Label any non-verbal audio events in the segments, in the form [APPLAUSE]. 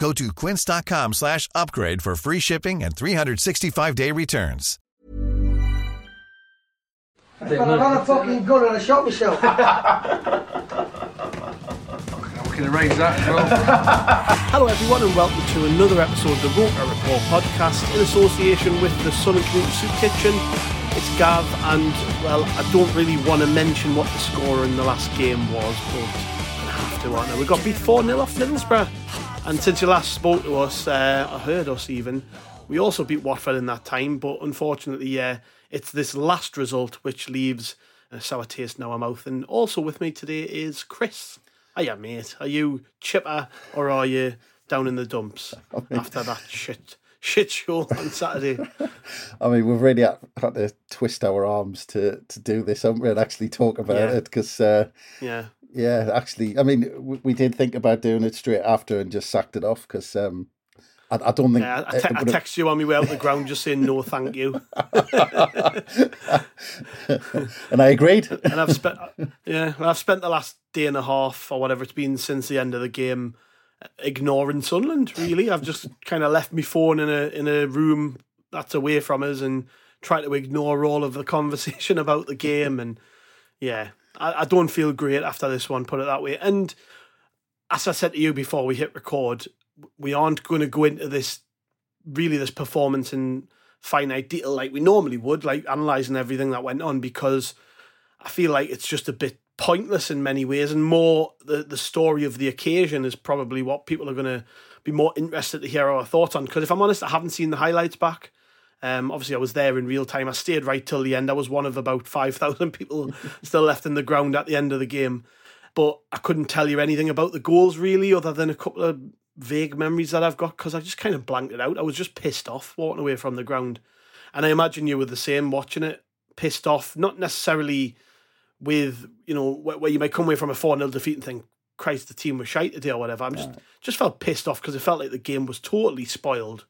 Go to quince.com slash upgrade for free shipping and 365-day returns. I've got a fucking gun and I shot myself. [LAUGHS] We can arrange that as well. Hello, everyone, and welcome to another episode of the Roker Report podcast in association with the Sunderland Community Soup Kitchen. It's Gav, and well, I don't really want to mention what the score in the last game was, but I have to, aren't I? We got beat 4 0 off Middlesbrough, and since you last spoke to us, uh, I heard us even, we also beat Watford in that time, but unfortunately, yeah, it's this last result which leaves a sour taste in our mouth. And also with me today is Chris. Hiya, mate. Are you chipper or are you down in the dumps [LAUGHS] after that shit shit show on Saturday? [LAUGHS] I mean, we've really had, had to twist our arms to, to do this, haven't we, and actually talk about Yeah. it because, uh, Yeah. Yeah, actually, I mean, we, we did think about doing it straight after and just sacked it off because um, I, I don't think. Yeah, I, te- I text you on my way out the ground just saying no, thank you. [LAUGHS] and I agreed. And I've spent, yeah, I've spent the last day and a half or whatever it's been since the end of the game ignoring Sunderland. Really, I've just kind of left my phone in a in a room that's away from us and try to ignore all of the conversation [LAUGHS] about the game. And yeah, I, I don't feel great after this one. Put it that way. And as I said to you before we hit record, we aren't going to go into this really this performance in finite detail like we normally would, like analysing everything that went on because I feel like it's just a bit pointless in many ways and more the, the story of the occasion is probably what people are going to be more interested to hear our thoughts on because if I'm honest I haven't seen the highlights back um, obviously I was there in real time. I stayed right till the end. I was one of about 5,000 [LAUGHS] people still left in the ground at the end of the game. But I couldn't tell you anything about the goals really other than a couple of vague memories that I've got because I just kind of blanked it out. I was just pissed off walking away from the ground. And I imagine you were the same watching it pissed off not necessarily with you know where, where you might come away from a 4-0 defeat and think Christ the team was shite today or whatever. I'm just just felt pissed off because it felt like the game was totally spoiled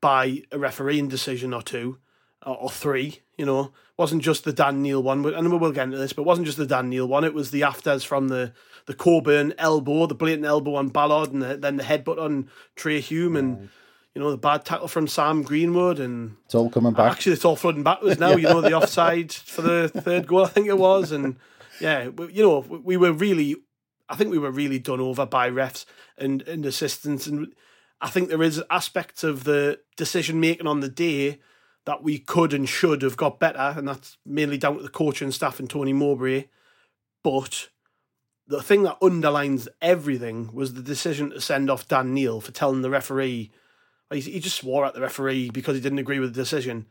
by a refereeing decision or two or, or three you know wasn't just the Dan Neil one but- and we will get into this but it wasn't just the Dan Neil one it was the afters from the the Coburn elbow the blatant elbow on Ballard and the, then the headbutt on Trey Hume and you know the bad tackle from Sam Greenwood and It's all coming back. Actually, it's all flooding backwards [LAUGHS] now. You know, the offside for the third goal, I think it was, and yeah, you know, we were really, I think we were really done over by refs and and assistants, and I think there is aspects of the decision making on the day that we could and should have got better, and that's mainly down to the coach and staff and Tony Mowbray. But the thing that underlines everything was the decision to send off Dan Neil for telling the referee. He just swore at the referee because he didn't agree with the decision.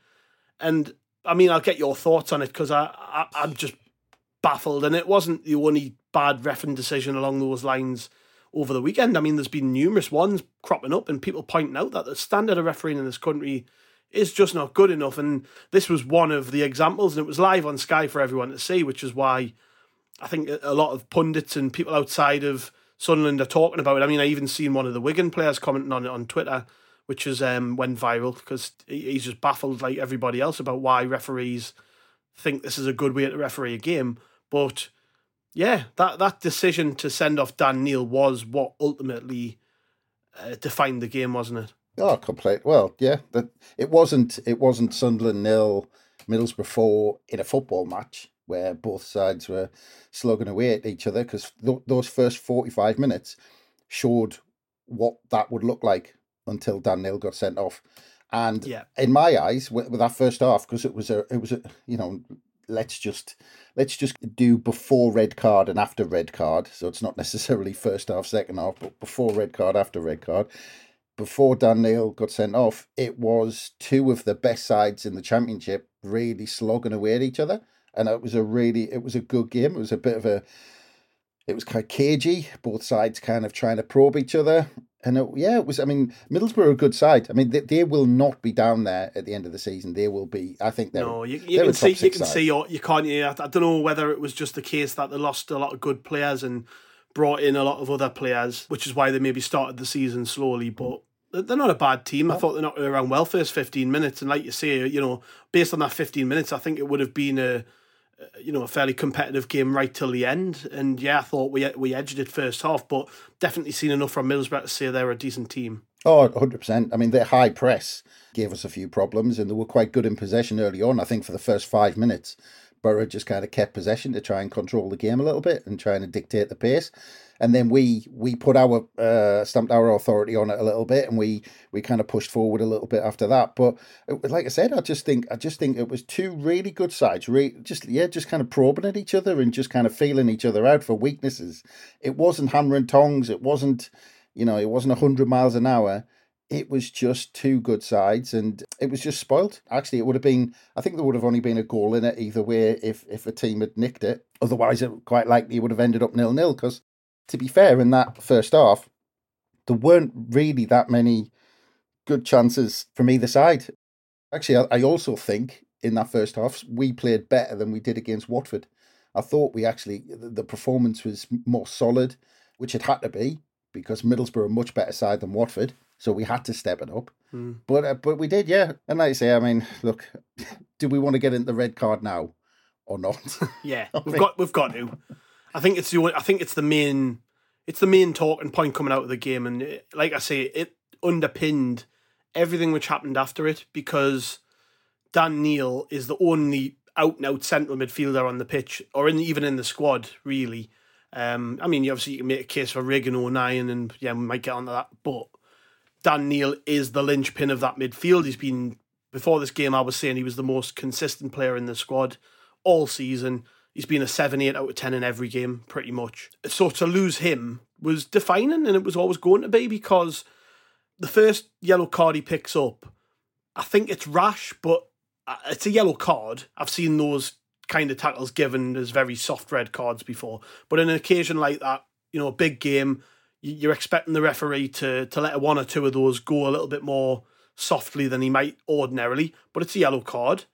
And I mean, I'll get your thoughts on it because I, I I'm just baffled. And it wasn't the only bad refereeing decision along those lines over the weekend. I mean, there's been numerous ones cropping up and people pointing out that the standard of refereeing in this country is just not good enough. And this was one of the examples, and it was live on Sky for everyone to see, which is why I think a lot of pundits and people outside of Sunderland are talking about it. I mean, I even seen one of the Wigan players commenting on it on Twitter, which has um, went viral because he's just baffled like everybody else about why referees think this is a good way to referee a game. But yeah, that that decision to send off Dan Neil was what ultimately uh, defined the game, wasn't it? Oh, complete. Well, yeah, that it wasn't. It wasn't Sunderland nil, Middlesbrough four in a football match where both sides were slugging away at each other because th- those first forty-five minutes showed what that would look like until Dan Neil got sent off, And Yeah. in my eyes, with, with that first half, because it was a, it was a, you know, let's just let's just do before red card and after red card. So it's not [LAUGHS] necessarily first half, second half, but before red card, after red card. Before Dan Neil got sent off, it was two of the best sides in the championship really slogging away at each other, and it was a really it was a good game. It was a bit of a it was kind of cagey. Both sides kind of trying to probe each other. And it, yeah, it was. I mean, Middlesbrough are a good side. I mean, they, they will not be down there at the end of the season. They will be. I think they're. No, you, you they're can see you can side. see or you can't. Yeah, I, I don't know whether it was just the case that they lost a lot of good players and brought in a lot of other players, which is why they maybe started the season slowly. But they're- not a bad team. I thought they knocked around well first fifteen minutes, and like you say, you know, based on that fifteen minutes, I think it would have been a Uh, you know a fairly competitive game right till the end. And yeah, I thought we we edged it first half, but definitely seen enough from Middlesbrough to say they're a decent team. Oh, 100%. I mean, their high press gave us a few problems and they were quite good in possession early on. I think for the first five minutes, Boro just kind of kept possession to try and control the game a little bit and trying to dictate the pace. And then we we put our uh, stamped our authority on it a little bit, and we we kind of pushed forward a little bit after that. But it, like I said, I just think I just think it was two really good sides. Re- just yeah, just kind of probing at each other and just kind of feeling each other out for weaknesses. It wasn't hammer and tongs. It wasn't you know, it wasn't 100 miles an hour. It was just two good sides and it was just spoilt. Actually, it would have been, I think there would have only been a goal in it either way if, if a team had nicked it. Otherwise, it quite likely would have ended up nil nil because, to be fair, in that first half, there weren't really that many good chances from either side. Actually, I I also think in that first half, we played better than we did against Watford. I thought we actually, the performance was more solid, which it had to be because Middlesbrough are a much better side than Watford. So we had to step it up. But uh, but we did, yeah. And like I say, I mean, look, [LAUGHS] do we want to get into the red card now or not? [LAUGHS] Yeah, [LAUGHS] I we've got we've got to. I think it's the only- I think it's the main it's the main talking point coming out of the game, and it, like I say, it underpinned everything which happened after it because Dan Neil is the only out and out central midfielder on the pitch, or in, even in the squad, really. Um, I mean, obviously you can make a case for Regan 09, and yeah, we might get onto that, but Dan Neil is the linchpin of that midfield. He's been before this game. I was saying he was the most consistent player in the squad all season. He's been a seven, eight out of ten in every game, pretty much. So to lose him was defining, and it was always going to be because the first yellow card he picks up, I think it's rash, but uh, it's a yellow card. I've seen those kind of tackles given as very soft red cards before, but in an occasion like that, you know, a big game, you- you're expecting the referee to to let one or two of those go a little bit more softly than he might ordinarily. But it's a yellow card.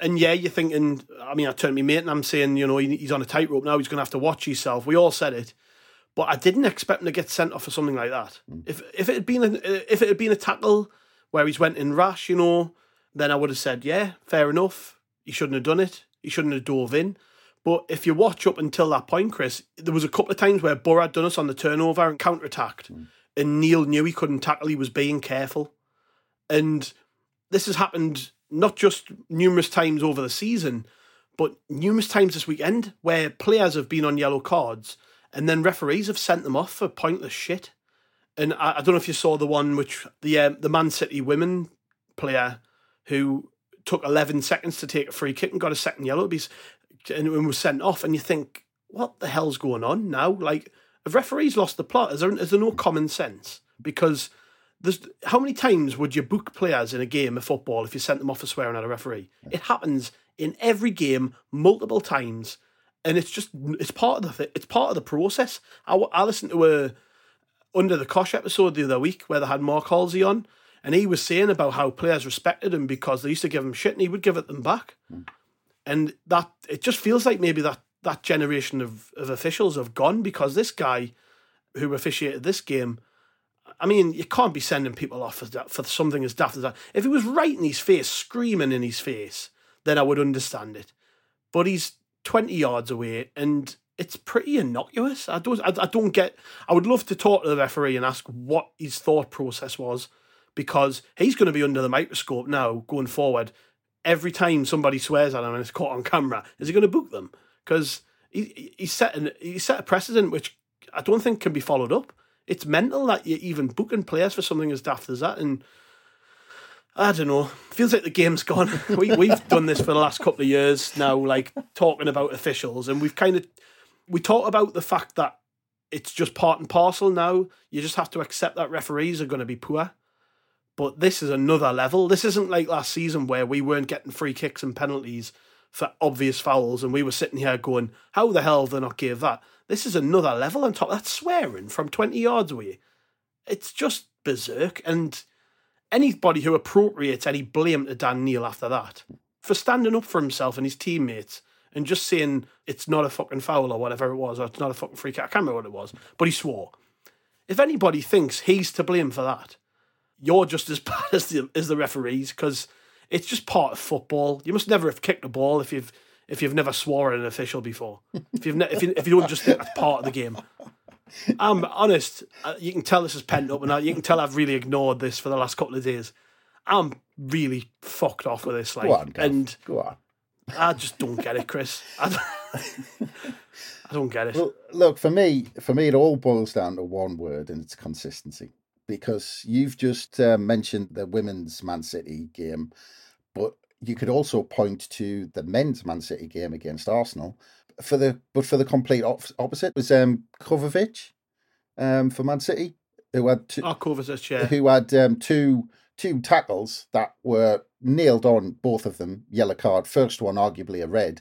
And yeah, you're thinking. I mean, I turned to my mate and I'm saying, you know, he's on a tightrope now. He's going to have to watch himself. We all said it, but I didn't expect him to get sent off for something like that. Mm. If if it had been a, if it had been a tackle where he's went in rash, you know, then I would have said, yeah, fair enough. He shouldn't have done it. He shouldn't have dove in. But if you watch up until that point, Chris, there was a couple of times where Boro had done us on the turnover and counter-attacked, mm. and Neil knew he couldn't tackle. He was being careful. And this has happened not just numerous times over the season, but numerous times this weekend where players have been on yellow cards and then referees have sent them off for pointless shit. And I, I don't know if you saw the one which the um, the Man City women player who took 11 seconds to take a free kick and got a second yellow because and was sent off. And you think, what the hell's going on now? Like, have referees lost the plot? Is there, is there no common sense? Because there's how many times would you book players in a game of football if you sent them off for swearing at a referee? It happens in every game multiple times, and it's just it's part of the it's part of the process. I listened to a under the Cosh episode the other week where they had Mark Halsey on, and he was saying about how players respected him because they used to give him shit and he would give it them back. Hmm. And that it just feels like maybe that that generation of, of officials have gone because this guy who officiated this game, I mean, you can't be sending people off for, for something as daft as that. If he was right in his face, screaming in his face, then I would understand it. But he's 20 yards away and it's pretty innocuous. I don't, I, I don't get. I would love to talk to the referee and ask what his thought process was, because he's going to be under the microscope now going forward. Every time somebody swears at him and it's caught on camera, is he going to book them? Because he he set an, he set a precedent which I don't think can be followed up. It's mental that you're even booking players for something as daft as that, and I don't know. Feels like the game's gone. [LAUGHS] we we've done this for the last couple of years now, like talking about officials, and we've kind of we talk about the fact that it's just part and parcel now. You just have to accept that referees are going to be poor. But this is another level. This isn't like last season where we weren't getting free kicks and penalties for obvious fouls, and we were sitting here going, "How the hell they not give that?" This is another level on top. That's swearing from twenty yards away. It's just berserk, and anybody who appropriates any blame to Dan Neil after that for standing up for himself and his teammates and just saying it's not a fucking foul or whatever it was, or it's not a fucking free kick. I can't remember what it was, but he swore. If anybody thinks he's to blame for that, you're just as [LAUGHS] bad as the as the referees because it's just part of football. You must never have kicked a ball if you've if you've never swore at an official before. If you've ne- if you, if you don't just think that's part of the game. I'm honest. uh, You can tell this is pent up, and I- you can tell I've really ignored this for the last couple of days. I'm really fucked off with this, like, Go on, Gav. and Go on. I just don't get it, Chris. I don't, I don't get it. Well, look for me. For me, it all boils down to one word, and it's consistency. Because you've just uh, mentioned the women's Man City game, but you could also point to the men's Man City game against Arsenal. For the but for the complete op- opposite was um Kovacic, um for Man City, who had two, Kovacic, yeah. who had um, two two tackles that were nailed on both of them yellow card first one arguably a red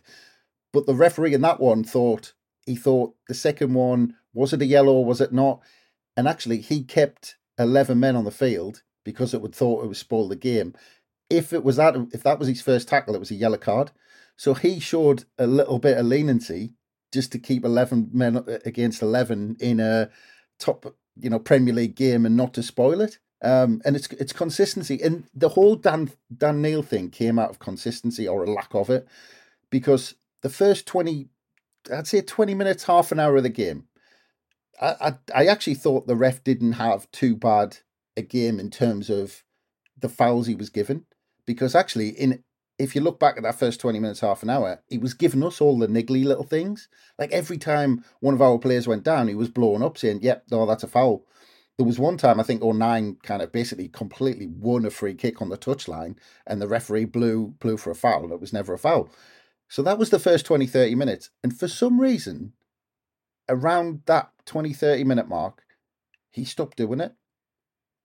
but the referee in that one thought he thought the second one was it a yellow was it not and actually he kept 11 men on the field because it would thought it would spoil the game if it was that if that was his first tackle it was a yellow card. So he showed a little bit of leniency just to keep 11 men against 11 in a top you know Premier League game and not to spoil it. Um, and it's it's consistency, and the whole Dan Dan Neil thing came out of consistency or a lack of it, because the first twenty, I'd say twenty minutes, half an hour of the game, I I, I actually thought the ref didn't have too bad a game in terms of the fouls he was given, because actually in if you look back at that first 20 minutes, half an hour, he was giving us all the niggly little things. Like every time one of our players went down, he was blowing up saying, Yep, no, that's a foul. There was one time I think 09 kind of basically completely won a free kick on the touchline and the referee blew blew for a foul. It was never a foul. So that was the first 20, 30 minutes. And for some reason, around that 20, 30 minute mark, he stopped doing it.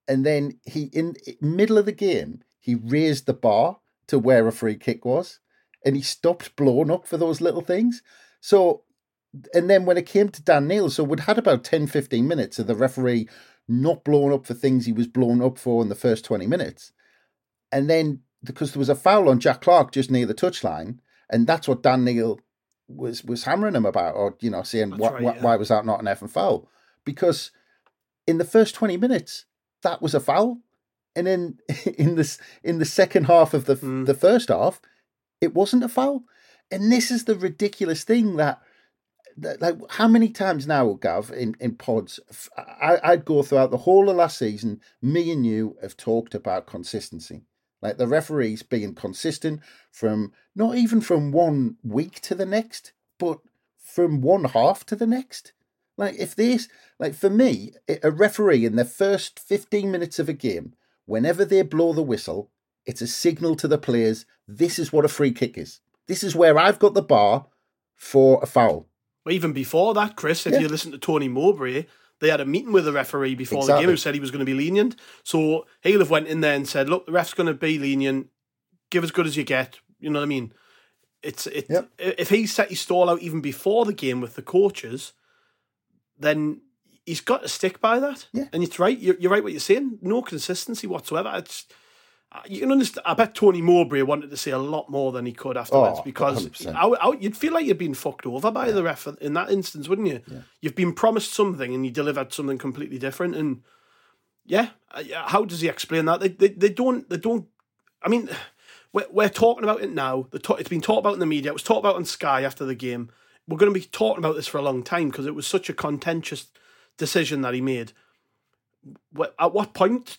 And then he in middle of the game, he raised the bar to where a free kick was. And he stopped blowing up for those little things. So and then when it came to Dan Neil, so we'd had about 10, 15 minutes of the referee not blowing up for things he was blown up for in the first 20 minutes. And then because there was a foul on Jack Clarke just near the touchline, and that's what Dan Neil was was hammering him about, or you know, saying why, right, why, yeah. why was that not an F and foul? Because in the first 20 minutes, that was a foul. And then [LAUGHS] in this in the second half of the Mm. the first half, it wasn't a foul. And this is the ridiculous thing that that- like how many times now, Gav, in, in pods, I, I'd go throughout the whole of last season, me and you have talked about consistency. Like the referees being consistent from not even from one week to the next, but from one half to the next. Like if this, like for me, a a referee in the first 15 minutes of a game, whenever they blow the whistle, it's a signal to the players, this is what a free kick is. This is where I've got the bar for a foul. Well, even before that, Chris, if Yeah. you listen to Tony Mowbray, they had a meeting with the referee before the game who said he was going to be lenient. So he'll have went in there and said, "Look, the ref's going to be lenient. Give as good as you get." You know what I mean? It's it. Yep. If he set his stall out even before the game with the coaches, then he's got to stick by that. Yeah. And it's right. You're, you're right. What you're saying. No consistency whatsoever. It's. uh, You can understand. I bet Tony Mowbray wanted to say a lot more than he could afterwards Oh, because I, I, you'd feel like you'd been fucked over by the ref in that instance, wouldn't you? You've been promised something and you delivered something completely different. And yeah, uh, how does he explain that? They, they, they don't. They don't. I mean, [SIGHS] we're, we're talking about it now. The it's been talked about in the media. It was talked about on Sky after the game. We're going to be talking about this for a long time because it was such a contentious decision that he made. At what point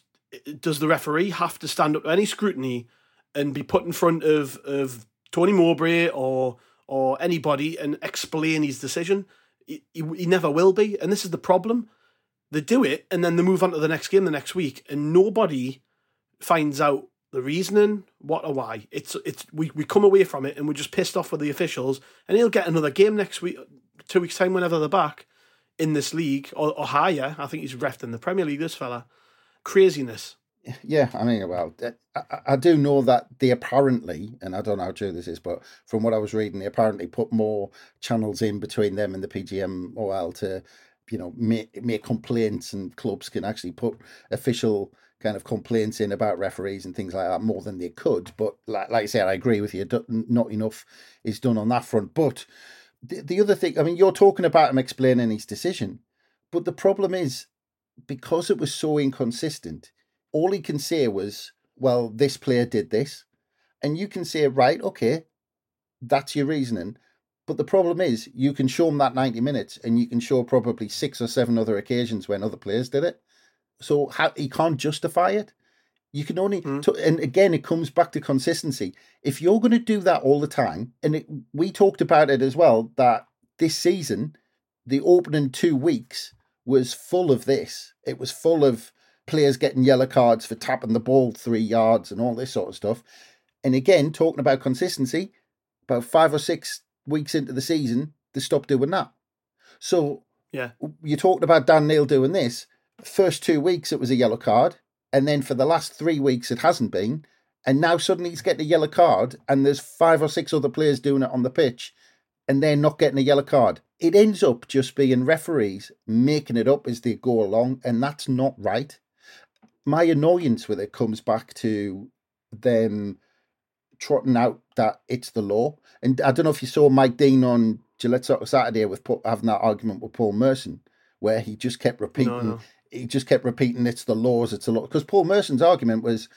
does the referee have to stand up to any scrutiny and be put in front of, of Tony Mowbray or or anybody and explain his decision? He, he, he never will be, and this is the problem. They do it, and then they move on to the next game the next week, and nobody finds out the reasoning, what or why. It's it's we, we come away from it and we're just pissed off with the officials, and he'll get another game next week, two weeks time, whenever they're back in this league or, or higher. I think he's refed in the Premier League. This fella, craziness. Yeah, I mean, well, eh, I, I do know that they apparently, and I don't know how true this is, but from what I was reading, they apparently put more channels in between them and the PGM PGMOL to, you know, make make complaints, and clubs can actually put official kind of complaints in about referees and things like that more than they could. But like, like I said, I agree with you. Not enough is done on that front. But the, the other thing, I mean, you're talking about him explaining his decision, but the problem is because it was so inconsistent all he can say was, well, this player did this. And you can say, right, okay, that's your reasoning. But the problem is, you can show him that 90 minutes and you can show probably six or seven other occasions when other players did it. So how, he can't justify it. You can only, mm. to, and again, it comes back to consistency. If you're going to do that all the time, and it, we talked about it as well, that this season, the opening two weeks was full of this. It was full of players getting yellow cards for tapping the ball three yards and all this sort of stuff. And again, talking about consistency, about five or six weeks into the season, they stopped doing that. So yeah, you talked about Dan Neil doing this. First two weeks it was a yellow card, and then for the last three weeks it hasn't been. And now suddenly he's getting a yellow card, and there's five or six other players doing it on the pitch, and they're not getting a yellow card. It ends up just being referees making it up as they go along, and that's not right my annoyance with it comes back to them trotting out that it's the law. And I don't know if you saw Mike Dean on Gillette Saturday with having that argument with Paul Merson, where he just kept repeating, no, no. He just kept repeating, it's the laws, it's the law. Because Paul Merson's argument was,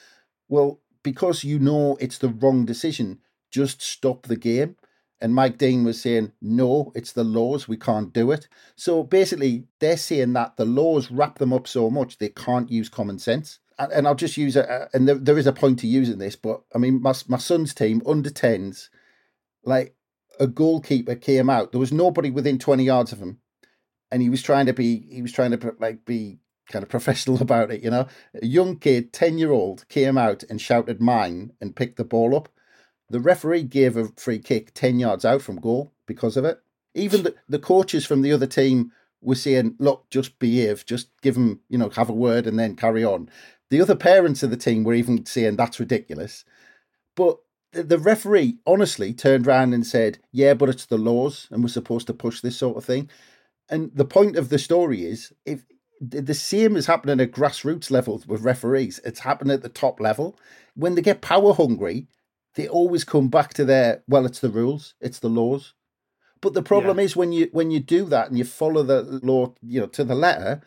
well, because you know it's the wrong decision, just stop the game. And Mike Dean was saying, no, it's the laws, we can't do it. So basically, they're saying that the laws wrap them up so much they can't use common sense. And, I'll just use it, and there, there is a point to using this, but I mean, my, my son's team, under 10s, like a goalkeeper came out, there was nobody within 20 yards of him. And he was trying to be, he was trying to like be kind of professional [LAUGHS] about it, you know. A young kid, 10 year old, came out and shouted mine and picked the ball up. The referee gave a free kick 10 yards out from goal because of it. Even the, the coaches from the other team were saying, look, just behave, just give them, you know, have a word and then carry on. The other parents of the team were even saying that's ridiculous. But the referee honestly turned around and said, yeah, but it's the laws and we're supposed to push this sort of thing. And the point of the story is if the same is happening at grassroots levels with referees, it's happening at the top level. When they get power hungry, they always come back to their well, it's the rules, it's the laws. But the problem yeah. is when you when you do that and you follow the law, you know, to the letter,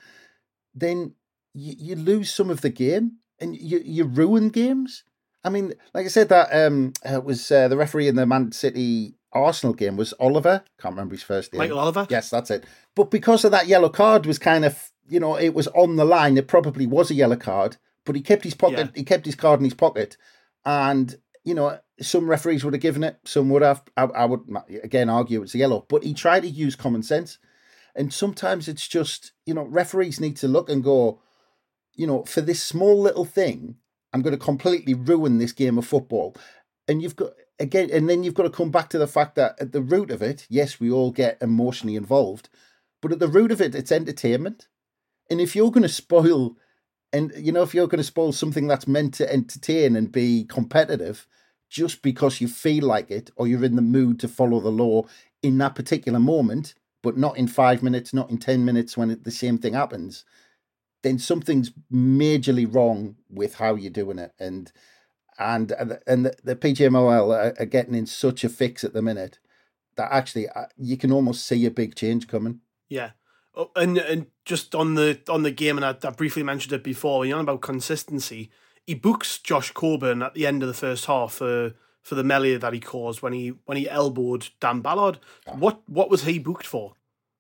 then you, you lose some of the game and you you ruin games. I mean, like I said, that um it was uh, the referee in the Man City Arsenal game was Oliver. Can't remember his first name. Michael Oliver. Yes, that's it. But because of that yellow card, was kind of you know it was on the line. It probably was a yellow card, but he kept his pocket. Yeah. He kept his card in his pocket, and you know, some referees would have given it, some would have. I, I would again argue it's a yellow, but he tried to use common sense, and sometimes it's just you know referees need to look and go, you know, for this small little thing, I'm going to completely ruin this game of football, and you've got again, and then you've got to come back to the fact that at the root of it, yes, we all get emotionally involved, but at the root of it, it's entertainment, and if you're going to spoil and you know, if you're going to spoil something that's meant to entertain and be competitive, just because you feel like it or you're in the mood to follow the law in that particular moment, but not in five minutes, not in 10 minutes when it, the same thing happens, then something's majorly wrong with how you're doing it. And and and the, the PGMOL are, are getting in such a fix at the minute that actually uh, you can almost see a big change coming. Yeah. Oh, and and just on the on the game, and I, I briefly mentioned it before. You know about consistency. He books Josh Coburn at the end of the first half for for the melee that he caused when he when he elbowed Dan Ballard. Oh. What what was he booked for?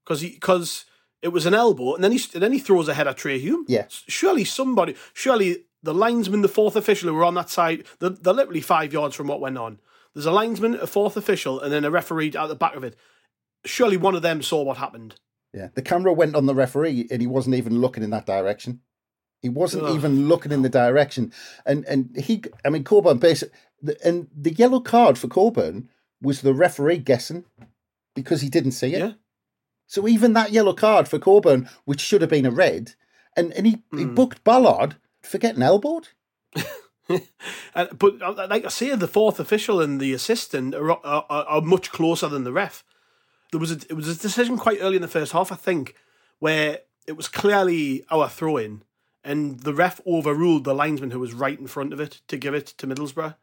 Because because it was an elbow, and then he and then he throws a head at Trey Hume. Yeah, surely somebody, surely the linesman, the fourth official who were on that side, they're, they're literally five yards from what went on. There's a linesman, a fourth official, and then a referee at the back of it. Surely one of them saw what happened. Yeah, the camera went on the referee and he wasn't even looking in that direction. He wasn't Ugh. even looking in the direction. And and he, I mean, Coburn basically, and the yellow card for Coburn was the referee guessing because he didn't see it. Yeah. So even that yellow card for Coburn, which should have been a red, and, and he, mm. he hmm. booked Ballard for getting elbowed. [LAUGHS] but uh, like I say, the fourth official and the assistant are, are, are, much closer than the ref. There was a it was a decision quite early in the first half, I think, where it was clearly our throw in, and the ref overruled the linesman who was right in front of it to give it to Middlesbrough.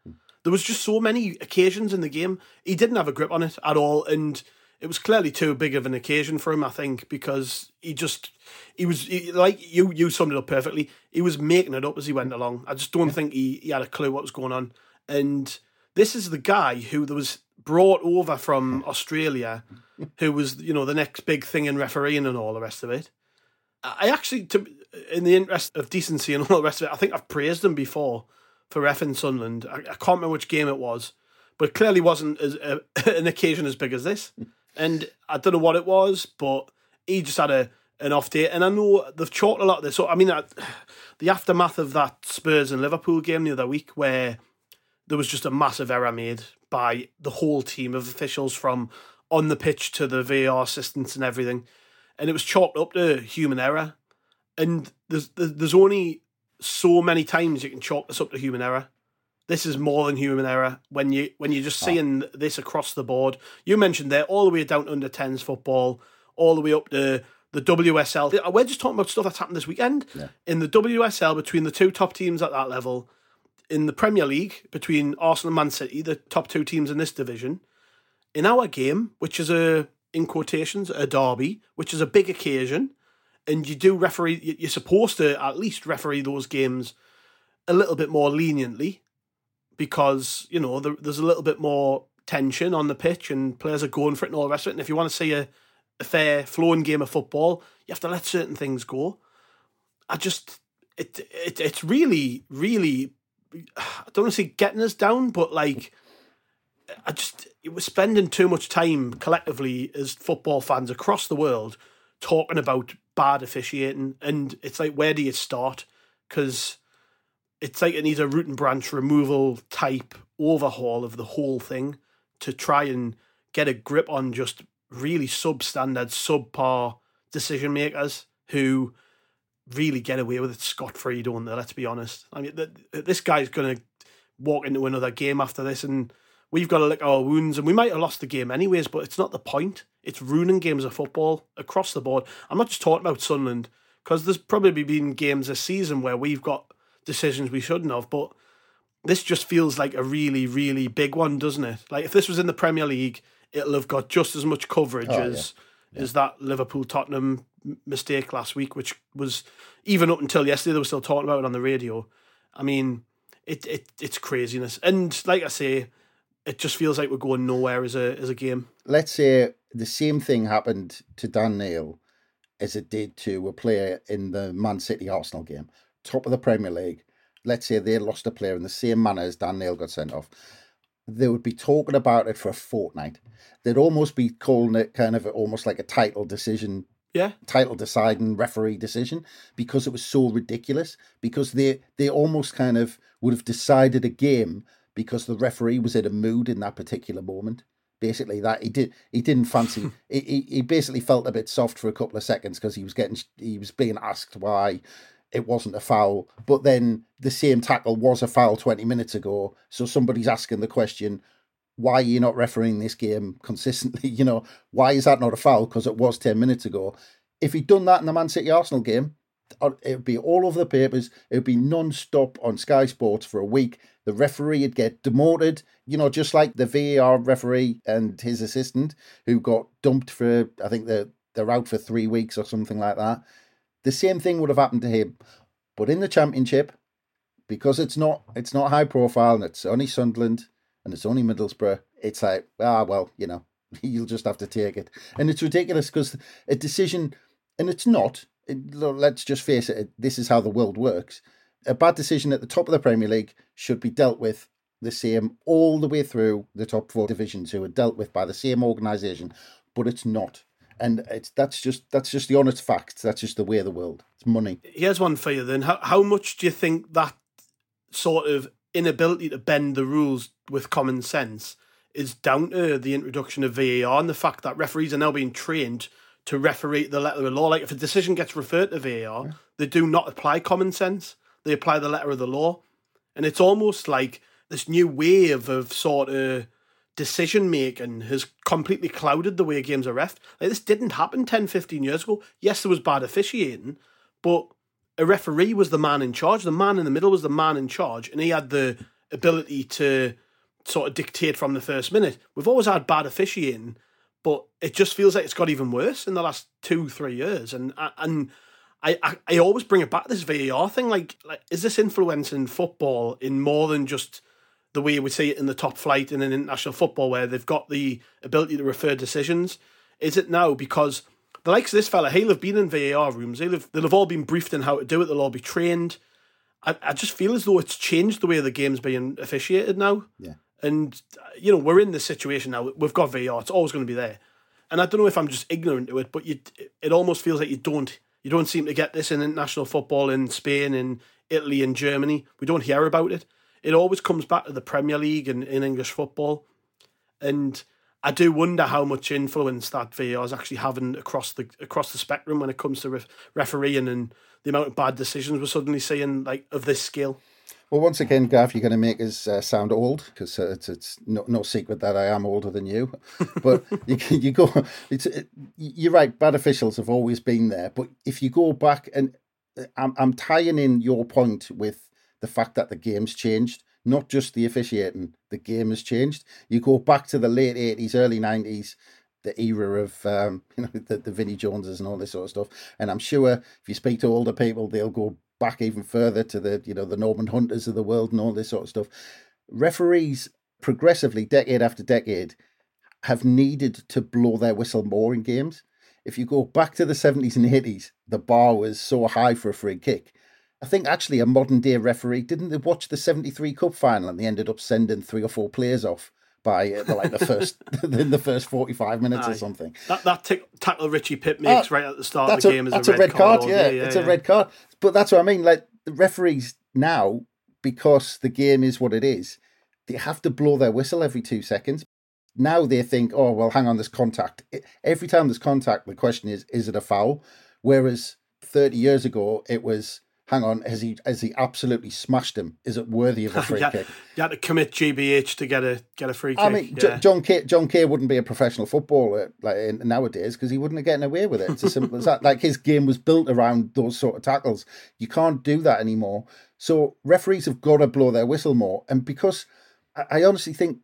There was just so many occasions in the game he didn't have a grip on it at all, and it was clearly too big of an occasion for him. I think because he just he was he, like you you summed it up perfectly. He was making it up as he went along. I just don't think he, he had a clue what was going on. And this is the guy who was brought over from Australia, who was you know the next big thing in refereeing and all the rest of it. I actually, to, in the interest of decency and [LAUGHS] all the rest of it, I think I've praised him before for ref in Sunderland. I, I can't remember which game it was, but it clearly wasn't as, uh, [LAUGHS] an occasion as big as this and I don't know what it was, but he just had a an off day. And I know they've chalked a lot of this. So I mean, the aftermath of that Spurs and Liverpool game the other week, where there was just a massive error made by the whole team of officials from on the pitch to the VAR assistants and everything, and it was chalked up to human error. And there's there's only so many times you can chalk this up to human error this is more than human error when you when you're just ah. seeing oh. this across the board. You mentioned there all the way down to under tens football, all the way up to the WSL. We're just talking about stuff that's happened this weekend yeah. in the WSL between the two top teams at that level. In the Premier League between Arsenal and Man City, the top two teams in this division. In our game, which is a in quotations a derby, which is a big occasion, and you do referee. You're supposed to at least referee those games a little bit more leniently because you know there, there's a little bit more tension on the pitch and players are going for it and all the rest of it. And if you want to see a, a fair flowing game of football, you have to let certain things go. I just it it it's really really I don't want to say getting us down, but like I just it was spending too much time collectively as football fans across the world talking about bad officiating, and it's like where do you start? Because it's like it needs a root and branch removal type overhaul of the whole thing to try and get a grip on just really substandard, subpar decision makers who really get away with it scot free, don't they? Let's be honest. I mean, this guy's going to walk into another game after this, and we've got to lick our wounds, and we might have lost the game anyways, but it's not the point. It's ruining games of football across the board. I'm not just talking about Sunderland, because there's probably been games this season where we've got decisions we shouldn't have. But this just feels like a really, really big one, doesn't it? Like if this was in the Premier League, it'll have got just as much coverage oh, as yeah. Yeah. as that Liverpool Tottenham mistake last week, which was even up until yesterday they were still talking about it on the radio. I mean, it it it's craziness, and like I say, it just feels like we're going nowhere as a as a game. Let's say the same thing happened to Dan Neil as it did to a player in the Man City Arsenal game top of the Premier League, let's say they lost a player in the same manner as Dan Neil got sent off, they would be talking about it for a fortnight. They'd almost be calling it kind of almost like a title decision. Yeah. Title deciding referee decision because it was so ridiculous. Because they they almost kind of would have decided a game because the referee was in a mood in that particular moment basically that he did he didn't fancy [LAUGHS] he, he basically felt a bit soft for a couple of seconds because he was getting he was being asked why it wasn't a foul. But then the same tackle was a foul 20 minutes ago. So somebody's asking the question, why are you not refereeing this game consistently? [LAUGHS] You know, why is that not a foul? Because it was 10 minutes ago. If he'd done that in the Man City Arsenal game, it would be all over the papers. It would be non stop on Sky Sports for a week. The referee would get demoted, you know, just like the VAR referee and his assistant who got dumped for, I think they're, they're out for three weeks or something like that. The same thing would have happened to him. But in the championship, because it's not it's not high profile and it's only Sunderland and it's only Middlesbrough, it's like, ah well, you know, [LAUGHS] you'll just have to take it. And it's ridiculous because a decision and it's not, it, let's just face it, this is how the world works. A bad decision at the top of the Premier League should be dealt with the same all the way through the top four divisions who are dealt with by the same organisation, but it's not. And it's that's just that's just the honest fact. That's just the way of the world. It's money. Here's one for you then. How how much do you think that sort of inability to bend the rules with common sense is down to the introduction of VAR and the fact that referees are now being trained to referee the letter of the law. Like if a decision gets referred to VAR, yeah. they do not apply common sense; they apply the letter of the law, and it's almost like this new wave of sort of decision making has completely clouded the way games are refed. Like this didn't happen 10, 15 years ago. Yes, there was bad officiating, but a referee was the man in charge. The man in the middle was the man in charge, and he had the ability to sort of dictate from the first minute. We've always had bad officiating, but it just feels like it's got even worse in the last two, three years. And and I, I, I always bring it back to this VAR thing. Like, like is this influencing football in more than just the way we see it in the top flight and in an international football, where they've got the ability to refer decisions? Is it now because the likes of this fella, he'll have been in VAR rooms. They'll have, they'll have all been briefed in how to do it. They'll all be trained. I, I just feel as though it's changed the way the game's being officiated now. Yeah. And, you know, we're in this situation now. We've got VAR. It's always going to be there. And I don't know if I'm just ignorant to it, but you, it almost feels like you don't you don't seem to get this in international football in Spain, in Italy, in Germany. We don't hear about it. It always comes back to the Premier League and in English football. And I do wonder how much influence that VAR is actually having across the across the spectrum when it comes to ref- refereeing and the amount of bad decisions we're suddenly seeing like of this scale. Well, once again, Gav, you're going to make us uh, sound old because uh, it's, it's no, no secret that I am older than you. [LAUGHS] But you, you go, it's it, you're right. Bad officials have always been there, but if you go back and uh, I'm I'm tying in your point with the fact that the game's changed, not just the officiating. The game has changed. You go back to the late eighties, early nineties the era of um, [LAUGHS] you know the, the Vinnie Joneses and all this sort of stuff. And I'm sure if you speak to older people, they'll go back even further to the you know the Norman Hunters of the world and all this sort of stuff. Referees progressively, decade after decade, have needed to blow their whistle more in games. If you go back to the 70s and 80s, the bar was so high for a free kick. I think actually a modern day referee didn't they watch the 73 Cup final and they ended up sending three or four players off by uh, like the first [LAUGHS] in the first 45 minutes Aye. or something. That that t- tackle Richie Pitt makes uh, right at the start of the game a, is a red, a red card. card yeah, yeah, it's yeah. a red card. But that's what I mean. Like the referees now, because the game is what it is, they have to blow their whistle every two seconds. Now they think, oh well, hang on, there's contact. Every time there's contact, the question is, is it a foul? Whereas 30 years ago, it was hang on, has he has he absolutely smashed him? Is it worthy of a [LAUGHS] free you kick? You had to commit GBH to get a get a free kick. I mean, yeah. John Kay John Kay wouldn't be a professional footballer like nowadays because he wouldn't have gotten away with it. It's as simple as that. Like his game was built around those sort of tackles. You can't do that anymore. So referees have got to blow their whistle more, and because I, I honestly think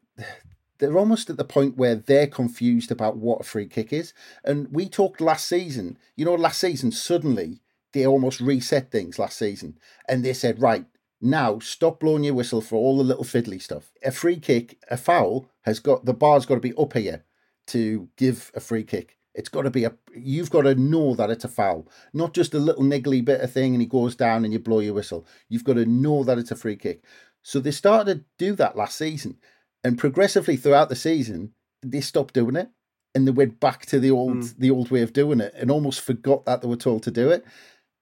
they're almost at the point where they're confused about what a free kick is. And we talked last season, you know, last season suddenly they almost reset things last season and they said, right, now stop blowing your whistle for all the little fiddly stuff. A free kick, a foul has got the bar's got to be up here to give a free kick. It's got to be a you've got to know that it's a foul, not just a little niggly bit of thing and he goes down and you blow your whistle. You've got to know that it's a free kick. So they started to do that last season. And progressively throughout the season, they stopped doing it and they went back to the old mm. the old way of doing it and almost forgot that they were told to do it.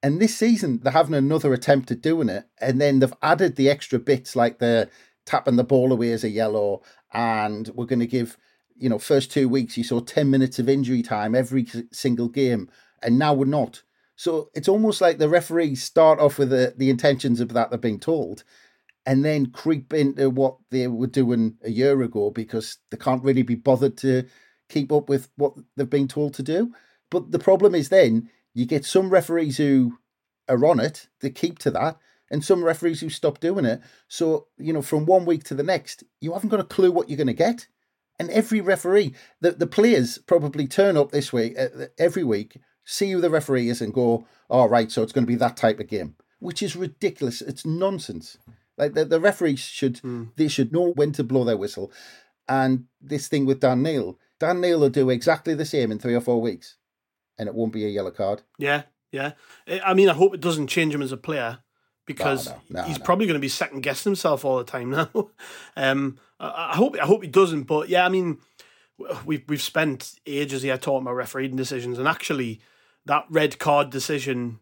And this season, they're having another attempt at doing it. And then they've added the extra bits like the tapping the ball away as a yellow. And we're going to give, you know, first two weeks, you saw 10 minutes of injury time every single game. And now we're not. So it's almost like the referees start off with the, the intentions of that they're being told and then creep into what they were doing a year ago because they can't really be bothered to keep up with what they've been told to do. But the problem is then you get some referees who are on it, they keep to that, and some referees who stop doing it. So, you know, from one week to the next, you haven't got a clue what you're going to get. And every referee, the, the players probably turn up this week, uh, every week, see who the referee is and go, all oh, right, so it's going to be that type of game, which is ridiculous. It's nonsense. Like the, the referees should, mm. they should know when to blow their whistle. And this thing with Dan Neil, Dan Neil will do exactly the same in three or four weeks and it won't be a yellow card. Yeah, yeah. I mean, I hope it doesn't change him as a player because no, no, no, he's probably going to be second guessing himself all the time [LAUGHS] now. um, I, I, hope I hope he doesn't, but yeah, I mean, we've we've spent ages here talking about refereeing decisions, and actually, that red card decision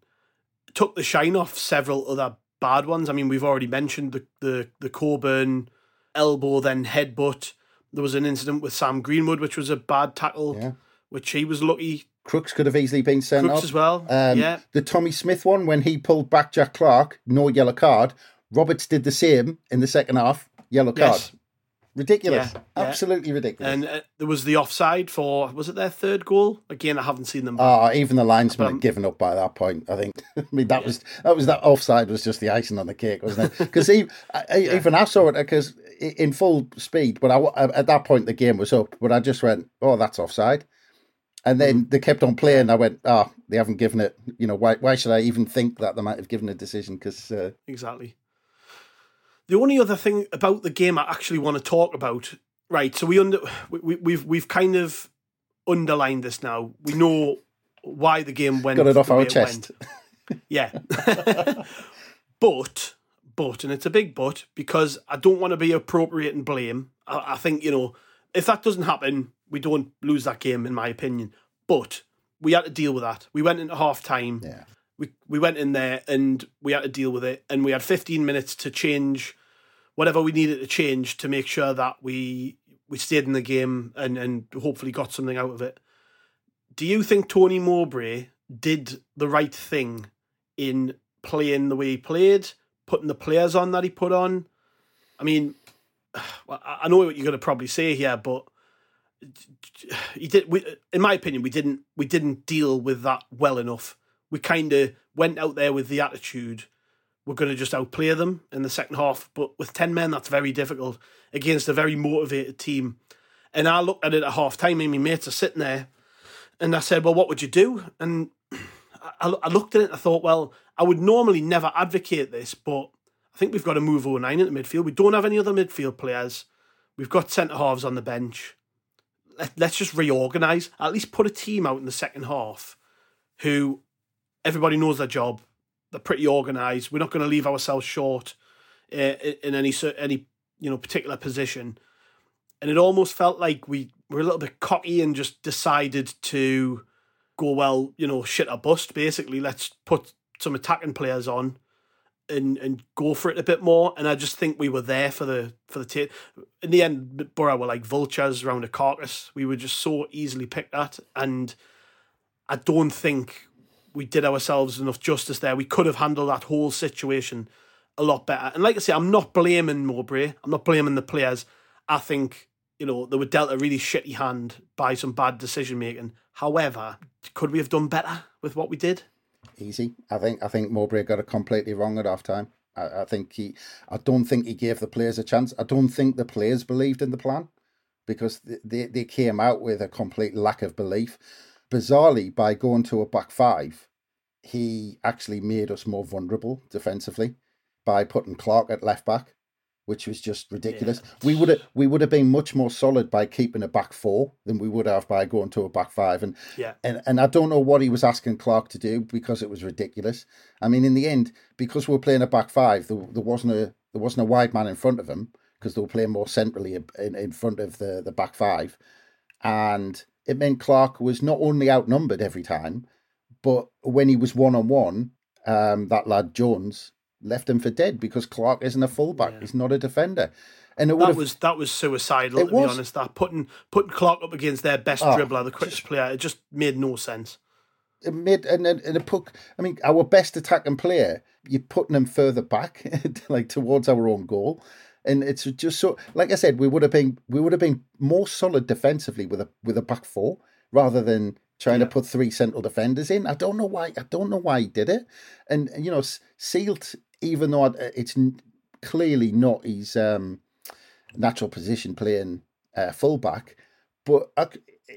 took the shine off several other bad ones. I mean, we've already mentioned the the the Coburn elbow, then headbutt. There was an incident with Sam Greenwood, which was a bad tackle, Yeah. which he was lucky. Crooks could have easily been sent Crooks off as well. Um, yeah, The Tommy Smith one, when he pulled back Jack Clarke, no yellow card. Roberts did the same in the second half, yellow card. yes. Ridiculous. Yeah, yeah. Absolutely ridiculous. And uh, there was the offside for was it their third goal? Again, I haven't seen them. Ah, even the linesman um, had given up by that point. I think. [LAUGHS] I mean, that was that was that offside was just the icing on the cake, wasn't it? [LAUGHS] Because even I saw it because in full speed, but I, at that point the game was up. But I just went, "Oh, that's offside," and then Mm. they kept on playing. I went, "Ah, they haven't given it. You know, why? Why should I even think that they might have given a decision?" Because uh, Exactly. The only other thing about the game I actually want to talk about, right? So we under we, we, we've we've kind of underlined this now. We know why the game went. got it off our chest. [LAUGHS] Yeah. [LAUGHS] but but and it's a big but because I don't want to be appropriating blame. I, I think you know if that doesn't happen, we don't lose that game, in my opinion. But we had to deal with that. We went into half time Yeah. we we went in there and we had to deal with it and we had 15 minutes to change whatever we needed to change to make sure that we we stayed in the game and and hopefully got something out of it do you think Tony Mowbray did the right thing in playing the way he played putting the players on that he put on I mean [SIGHS] well, I I know what you're going to probably say here but [SIGHS] he did we, in my opinion we didn't we didn't deal with that well enough we kind of went out there with the attitude we're going to just outplay them in the second half. But with 10 men, that's very difficult against a very motivated team. And I looked at it at half time, and my mates are sitting there, and I said, Well, what would you do? And [CLEARS THROAT] I, I looked at it and I thought, Well, I would normally never advocate this, but I think we've got to move O'Nien into midfield. We don't have any other midfield players. We've got centre halves on the bench. Let, let's just reorganise. At least put a team out in the second half who everybody knows their job. They're pretty organised. We're not going to leave ourselves short uh, in any any you know particular position. And it almost felt like we were a little bit cocky and just decided to go well, you know, shit or bust. Basically, let's put some attacking players on and and go for it a bit more. And I just think we were there for the for the tape. In the end, Boro were like vultures around a carcass. We were just so easily picked at, and I don't think we did ourselves enough justice there. We could have handled that whole situation a lot better. And like I say, I'm not blaming Mowbray. I'm not blaming the players. I think you know they were dealt a really shitty hand by some bad decision making. However, could we have done better with what we did? Easy. I think I think Mowbray got it completely wrong at half time. I, I think he I don't think he gave the players a chance. I don't think the players believed in the plan because they, they came out with a complete lack of belief. Bizarrely, by going to a back five, he actually made us more vulnerable defensively by putting Clarke at left back, which was just ridiculous. We would have we would have been much more solid by keeping a back four than we would have by going to a back five. And Yeah. and and I don't know what he was asking Clarke to do because it was ridiculous. I mean, in the end, because we were playing a back five, there, there wasn't a there wasn't a wide man in front of him because they were playing more centrally in, in front of the the back five, and it meant Clarke was not only outnumbered every time, but when he was one on one, um, that lad Jones left him for dead because Clarke isn't a fullback; Yeah. he's not a defender. And it That was that was suicidal It to be honest. That putting putting Clarke up against their best Oh, dribbler, the quickest player, it just made no sense. it made and and, it put. I mean, our best attacking player, you're putting him further back, [LAUGHS] like towards our own goal, and it's just so. Like I said, we would have been we would have been more solid defensively with a with a back four rather than trying to put three central defenders in. I don't know why. I don't know why he did it, and you know, S- Seelt, even though it's clearly not his um, natural position playing uh, fullback, but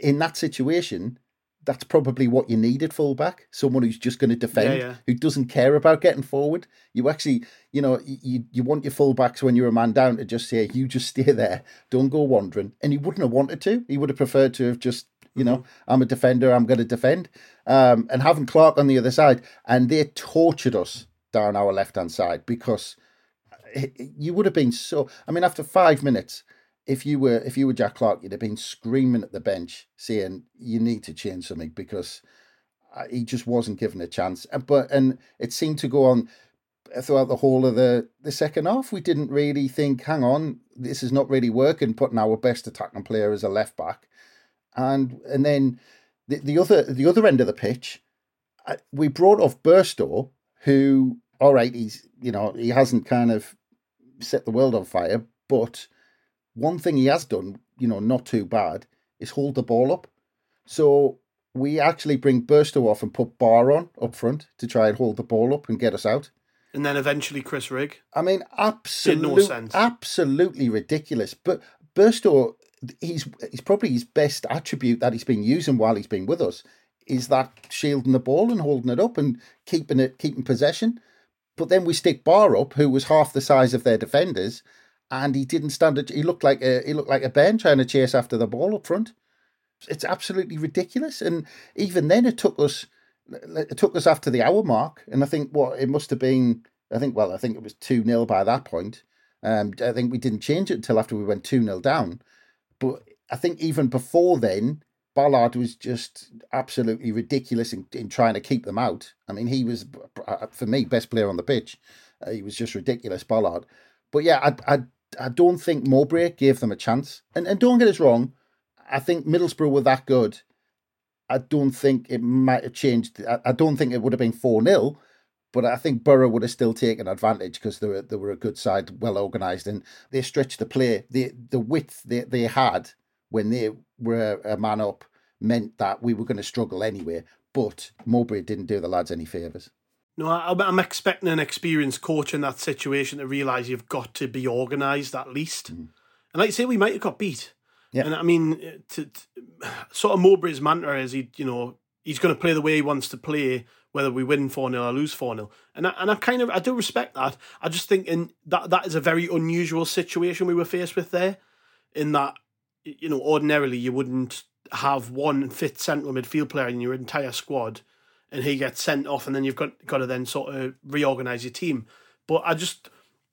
in that situation, that's probably what you needed fullback. Someone who's just going to defend, Yeah, yeah. who doesn't care about getting forward. You actually, you know, you you want your fullbacks when you're a man down to just say, you just [LAUGHS] stay there, don't go wandering. And he wouldn't have wanted to. He would have preferred to have just, you know, I'm a defender, I'm going to defend. Um, and having Clarke on the other side, and they tortured us down our left hand side because you would have been so. I mean, after five minutes, if you were if you were Jack Clarke, you'd have been screaming at the bench, saying you need to change something because uh, he just wasn't given a chance. And but and it seemed to go on throughout the whole of the the second half. We didn't really think, hang on, this is not really working. Putting our best attacking player as a left back, and and then the, the other the other end of the pitch, uh, we brought off Burstow, who all right, he's you know he hasn't kind of set the world on fire, but one thing he has done, you know, not too bad, is hold the ball up. So we actually bring Burstow off and put Ba on up front to try and hold the ball up and get us out. And then eventually Chris Rigg. I mean, absolutely, no absolutely ridiculous. But Burstow, he's he's probably his best attribute that he's been using while he's been with us is that shielding the ball and holding it up and keeping it keeping possession. But then we stick Ba up, who was half the size of their defenders, and he didn't stand. A, he looked like a he looked like a Ben trying to chase after the ball up front. It's absolutely ridiculous. And even then, it took us it took us after the hour mark, and I think what it must have been. I think well, I think it was two 0 by that point. Um, I think we didn't change it until after we went two 0 down. But I think even before then, Ballard was just absolutely ridiculous in, in trying to keep them out. I mean, he was uh, for me best player on the pitch. Uh, he was just ridiculous, Ballard. But yeah, I, I I don't think Mowbray gave them a chance. And and don't get us wrong, I think Middlesbrough were that good. I don't think it might have changed. I, I don't think it would have been 4 0, but I think Boro would have still taken advantage because they were, they were a good side, well organised, and they stretched the play. The, the width they, they had when they were a man up meant that we were going to struggle anyway. But Mowbray didn't do the lads any favours. No, I'm expecting an experienced coach in that situation to realise you've got to be organised at least. Mm. And like I say, we might have got beat. Yeah. And I mean, to, to, [SIGHS] sort of Mowbray's mantra is he, you know, he's going to play the way he wants to play, whether we win 4 0 or lose 4 0. And I, and I kind of, I do respect that. I just think in that that is a very unusual situation we were faced with there, in that, you know, ordinarily you wouldn't have one fit central midfield player in your entire squad and he gets sent off, and then you've got got to then sort of reorganize your team. But I just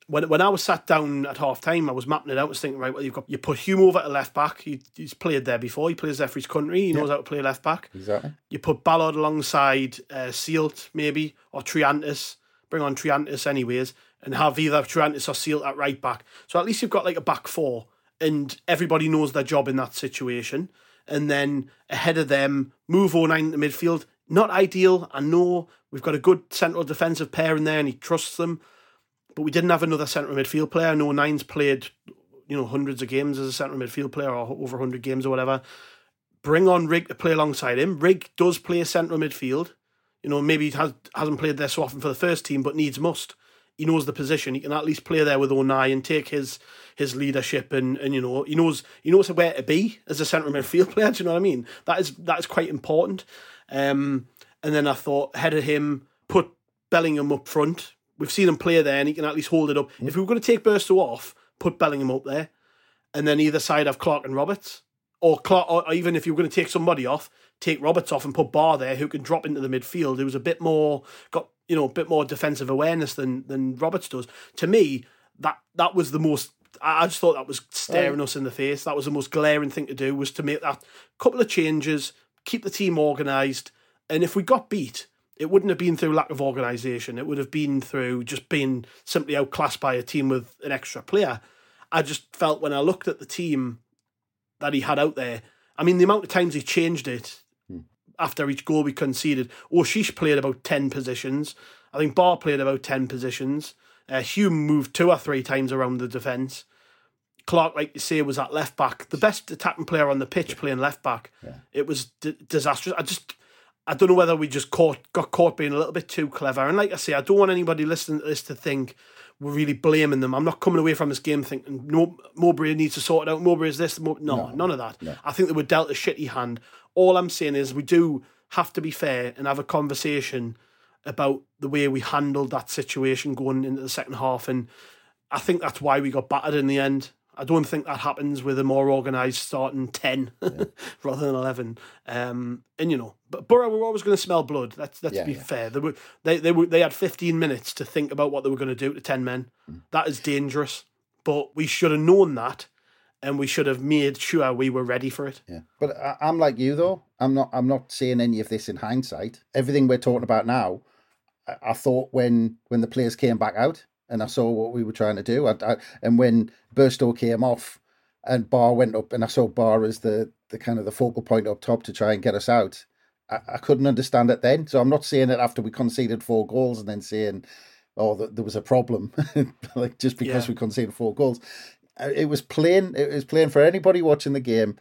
when when I was sat down at half time, I was mapping it out. I was thinking, right, well, you've got you put Hume over to left back. He, he's played there before. He plays there for his country. He knows how to play left back. Exactly. You put Ballard alongside uh, Seelt maybe or Triantis. Bring on Triantis anyways, and have either Triantis or Seelt at right back. So at least you've got like a back four, and everybody knows their job in that situation. And then ahead of them, move O'Nien to midfield not ideal. I know we've got a good central defensive pair in there and he trusts them, but we didn't have another central midfield player. I know Nines played, you know, hundreds of games as a central midfield player or over 100 games or whatever. Bring on Rigg to play alongside him. Rigg does play a central midfield. You know, maybe he has, hasn't played there so often for the first team, but needs must. He knows the position. He can at least play there with O'Nien and take his his leadership and, and you know he knows he knows where to be as a central midfield [LAUGHS] player. Do you know what I mean? That is that is quite important. Um, and then I thought, ahead of him, put Bellingham up front. We've seen him play there and he can at least hold it up. Mm. If we were going to take Burstow off, put Bellingham up there. And then either side have Clarke and Roberts. Or Clarke, or even if you were going to take somebody off, take Roberts off and put Ba there, who can drop into the midfield. Who was a bit more got you know a bit more defensive awareness than than Roberts does. To me, that that was the most. I just thought that was staring us in the face. That was the most glaring thing to do was to make that couple of changes, keep the team organised. And if we got beat, it wouldn't have been through lack of organisation. It would have been through just being simply outclassed by a team with an extra player. I just felt when I looked at the team that he had out there, I mean, the amount of times he changed it. After each goal we conceded. Aouchiche played about 10 positions. I think Ba played about 10 positions. Uh, Hume moved two or three times around the defence. Clarke, like you say, was at left back, the best attacking player on the pitch playing left back. Yeah. It was d- disastrous. I just, I don't know whether we just caught got caught being a little bit too clever. And like I say, I don't want anybody listening to this to think we're really blaming them. I'm not coming away from this game thinking no Mowbray needs to sort it out. Mowbray is this. no, no, none of that. No. I think they were dealt a shitty hand. All I'm saying is we do have to be fair and have a conversation about the way we handled that situation going into the second half. And I think that's why we got battered in the end. I don't think that happens with a more organised starting 10 [LAUGHS] yeah. rather than 11. Um, and, you know, but Boro were always going to smell blood. Let's, let's yeah, be yeah. fair. They, were, they, they, were, they had 15 minutes to think about what they were going to do to 10 men. Mm. That is dangerous. But we should have known that. and we should have made sure we were ready for it. Yeah, but I, I'm like you though. I'm not. I'm not saying any of this in hindsight. Everything we're talking about now, I, I thought when when the players came back out and I saw what we were trying to do, I, I, and when Burstow came off and Ba went up, and I saw Ba as the the kind of the focal point up top to try and get us out. I, I couldn't understand it then. So I'm not saying it after we conceded four goals and then saying, "Oh, that there was a problem," [LAUGHS] like just because Yeah. we conceded four goals. Uh, It was plain. It was plain for anybody watching the game.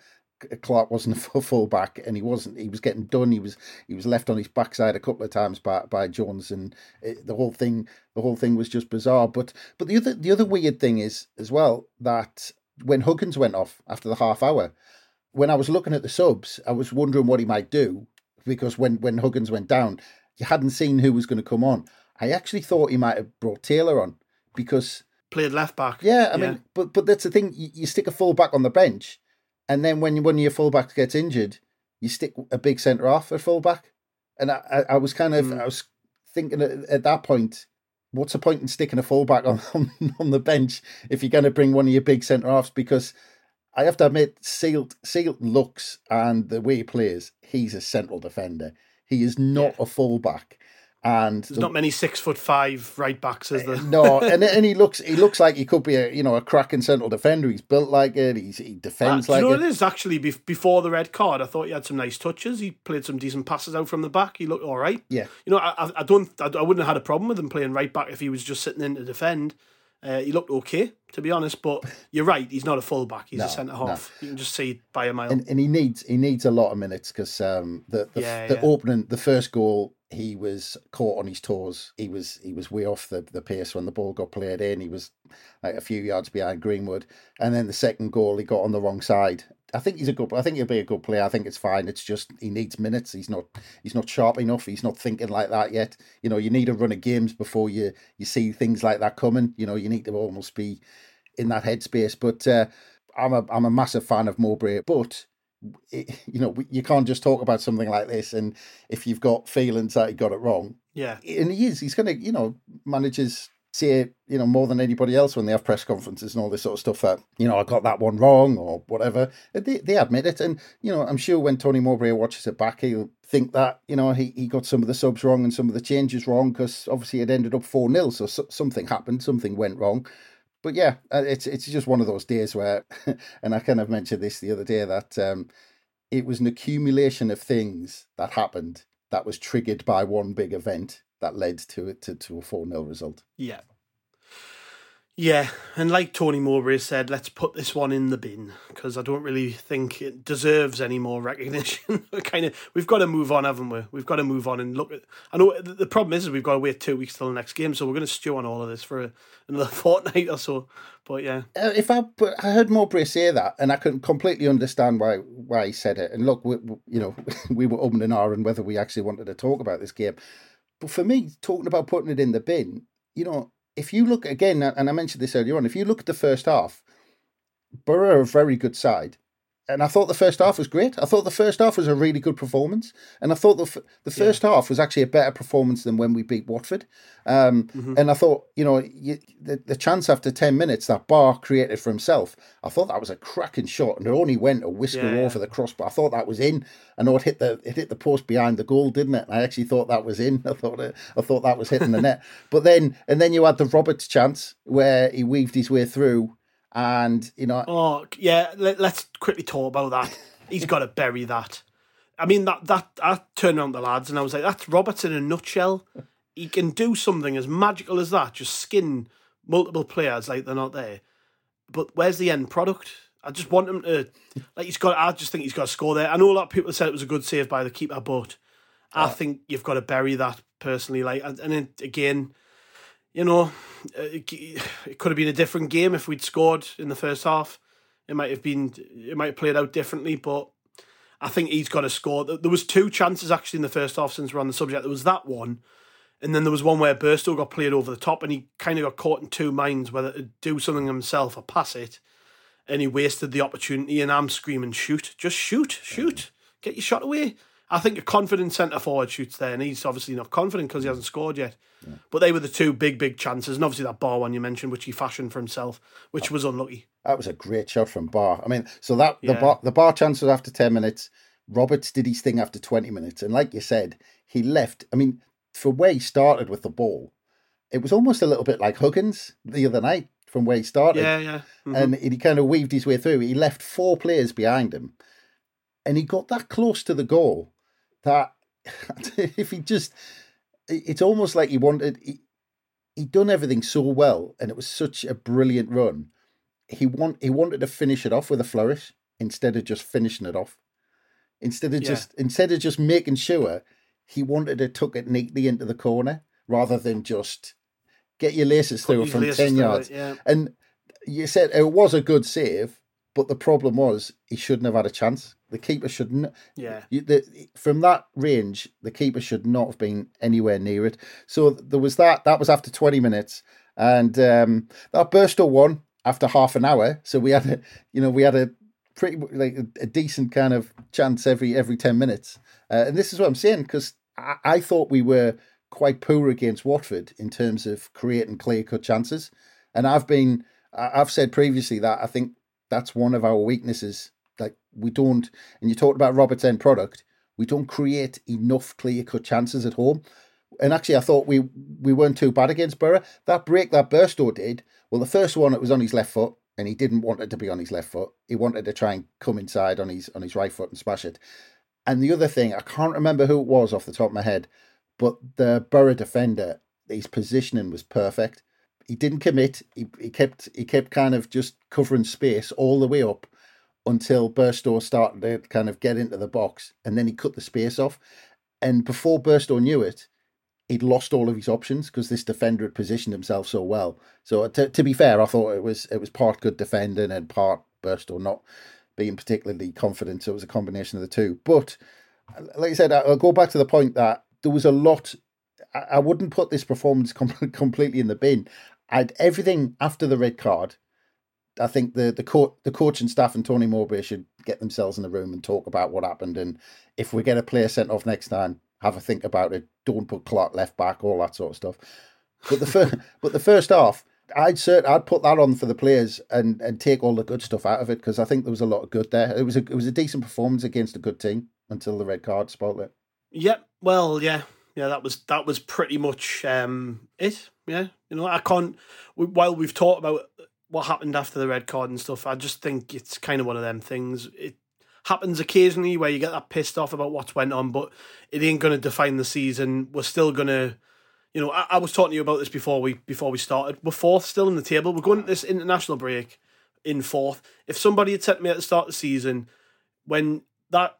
Clarke wasn't a full full back, and he wasn't. He was getting done. He was he was left on his backside a couple of times by by Jones, and it, the whole thing the whole thing was just bizarre. But but the other the other weird thing is as well that when Huggins went off after the half hour, when I was looking at the subs, I was wondering what he might do because when when Huggins went down, you hadn't seen who was going to come on. I actually thought he might have brought Taylor on because Played left back. yeah, I mean, but but that's the thing. You, you stick a fullback on the bench, and then when when your fullback gets injured, you stick a big centre off at fullback. And I, I, was kind of hmm. I was thinking at, at that point, what's the point in sticking a fullback on [LAUGHS] on, on the bench if you're going to bring one of your big centre offs? Because I have to admit, Seelt Seelt looks and the way he plays, he's a central defender. He is not a fullback. And There's the- not many six foot five right backs, is there? no, [LAUGHS] and and he looks he looks like he could be a you know a cracking central defender. He's built like it. He's he defends Uh, do you know it. it is? Actually, bef- before the red card, I thought he had some nice touches. He played some decent passes out from the back. He looked all right. Yeah. You know, I, I- don't, I, I wouldn't have had a problem with him playing right back if he was just sitting in to defend. Uh, he looked okay, to be honest. But [LAUGHS] you're right, he's not a full back. He's No, a centre no. half. You can just see by a mile. And, and he needs he needs a lot of minutes because um, the the, Yeah, the yeah. opening the first goal he was caught on his toes. He was he was way off the, the pace when the ball got played in. He was like a few yards behind Greenwood, and then the second goal he got on the wrong side. I think he's a good. I think he'll be a good player. I think it's fine. It's just he needs minutes. He's not he's not sharp enough. He's not thinking like that yet. You know, you need a run of games before you you see things like that coming. You know, you need to almost be in that headspace. But uh, I'm a I'm a massive fan of Mowbray, but it, [LAUGHS] you know you can't just talk about something like this and if you've got feelings that he got it wrong. Yeah. and he is he's gonna you know manages say you know more than anybody else when they have press conferences and all this sort of stuff that you know I got that one wrong or whatever. They, they admit it. And you know I'm sure when Tony Mowbray watches it back he'll think that you know he, he got some of the subs wrong and some of the changes wrong because obviously it ended up 4-0 so, so something happened something went wrong but yeah, uh, it's it's just one of those days where, [LAUGHS] and I kind of mentioned this the other day that um, it was an accumulation of things that happened that was triggered by one big event that led to it to, to a four 0 result. Yeah. Yeah, and like Tony Mowbray said, let's put this one in the bin because I don't really think it deserves any more recognition. [LAUGHS] kind of, we've got to move on, haven't we? We've got to move on and look at. I know the problem is, is we've got to wait two weeks till the next game, so we're going to stew on all of this for a, another [LAUGHS] fortnight or so. But yeah, Uh, if I I heard Mowbray say that, and I can completely understand why why he said it. And look, we, we- you know, [LAUGHS] we were umming and ahhing whether we actually wanted to talk about this game. But for me, talking about putting it in the bin, you know, if you look again, and I mentioned this earlier on, if you look at the first half, Boro are a very good side. And I thought the first half was great. I thought the first half was a really good performance, and I thought the f- the first half was actually a better performance than when we beat Watford. Um, And I thought, you know, you, the the chance after ten minutes that Ba created for himself, I thought that was a cracking shot, and it only went a whisker Yeah, yeah. over the crossbar. I thought that was in. I know it hit the it hit the post behind the goal, didn't it? I actually thought that was in. [LAUGHS] I thought it, I thought that was hitting the net. [LAUGHS] But then and then you had the Roberts chance where he weaved his way through, and you know, Oh yeah, let, us quickly talk about that. [LAUGHS] He's got to bury that. I mean that that I turned around the lads and I was like, "That's Roberts in a nutshell." He can do something as magical as that, just skin multiple players like they're not there. But where's the end product? I just want him to like he's got. I just think he's got to score there. I know a lot of people said it was a good save by the keeper, but I uh, think you've got to bury that personally. Like and, and then again, you know, uh, it could have been a different game if we'd scored in the first half. It might have been, it might have played out differently, but I think he's got to score. There there was two chances actually in the first half since we're on the subject. There was that one, and then there was one where Burstow got played over the top, and he kind of got caught in two minds whether to do something himself or pass it, and he wasted the opportunity. And I'm screaming, shoot, just shoot, shoot, get your shot away. I think a confident centre forward shoots there, and he's obviously not confident because he hasn't scored yet. But they were the two big, big chances, and obviously that bar one you mentioned, which he fashioned for himself, which was unlucky. That was a great shot from Ba. I mean, so that the bar the bar chance was after ten minutes. Roberts did his thing after twenty minutes, and like you said, he left. I mean, for where he started with the ball, it was almost a little bit like Huggins the other night from where he started, Yeah, yeah. Mhm. and he kind of weaved his way through. He left four players behind him, and he got that close to the goal that [LAUGHS] if he just, it's almost like he wanted. He, he'd done everything so well, and it was such a brilliant run. He want he wanted to finish it off with a flourish instead of just finishing it off. Instead of Yeah. just instead of just making sure, he wanted to tuck it neatly into the corner rather than just get your laces Put through from ten through it, yards. yeah. And you said it was a good save, but the problem was he shouldn't have had a chance. The keeper shouldn't. Yeah. You, the, from that range, the keeper should not have been anywhere near it. So there was that. That was after twenty minutes, and um, that Burstow won after half an hour. So we had a, you know, we had a pretty like a, decent kind of chance every every ten minutes. Uh, and this is what I'm saying because I, I thought we were quite poor against Watford in terms of creating clear cut chances. And I've been, I've said previously that I think that's one of our weaknesses. Like we don't, and you talked about Robert's end product, we don't create enough clear cut chances at home. And actually, I thought we we weren't too bad against Boro. That break that Burstow did, well, the first one it was on his left foot, and he didn't want it to be on his left foot. He wanted to try and come inside on his on his right foot and smash it. And the other thing, I can't remember who it was off the top of my head, but the Boro defender, his positioning was perfect. He didn't commit. He, he kept he kept kind of just covering space all the way up until Burstow started to kind of get into the box, and then he cut the space off. And before Burstow knew it, he'd lost all of his options because this defender had positioned himself so well. So uh, to, to be fair, I thought it was it was part good defending and part Burstow not being particularly confident. So it was a combination of the two. But uh, like I said, I'll go back to the point that there was a lot. I, wouldn't put this performance [LAUGHS] com- completely in the bin. I'd everything after the red card. I think the the coach, the coach and staff and Tony Mowbray should get themselves in the room and talk about what happened. And if we get a player sent off next time, have a think about it. Don't put Clarke left back, all that sort of stuff. But the first, [LAUGHS] but the first half, I'd cert, I'd put that on for the players and and take all the good stuff out of it because I think there was a lot of good there. It was a it was a decent performance against a good team until the red card spoiled it. Yeah, well, yeah, yeah. That was that was pretty much um, it. Yeah, you know, I can't. While we've talked about what happened after the red card and stuff, I just think it's kind of one of them things. It happens occasionally where you get that pissed off about what's went on, but it ain't going to define the season. We're still going to. You know, I, I was talking to you about this before we before we started. We're fourth still in the table. We're going to this international break in fourth. If somebody had said to me at the start of the season, when that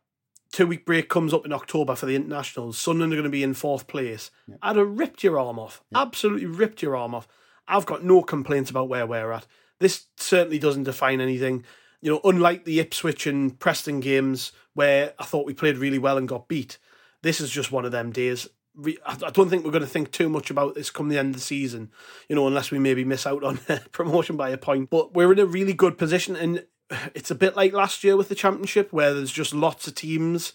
two week break comes up in October for the internationals, Sunderland are going to be in fourth place. I'd have ripped your arm off. Absolutely ripped your arm off. I've got no complaints about where we're at. This certainly doesn't define anything. You know, unlike the Ipswich and Preston games where I thought we played really well and got beat, this is just one of them days. I I don't think we're going to think too much about this come the end of the season, you know, unless we maybe miss out on [LAUGHS] promotion by a point. But we're in a really good position, and [SIGHS] it's a bit like last year with the championship, where there's just lots of teams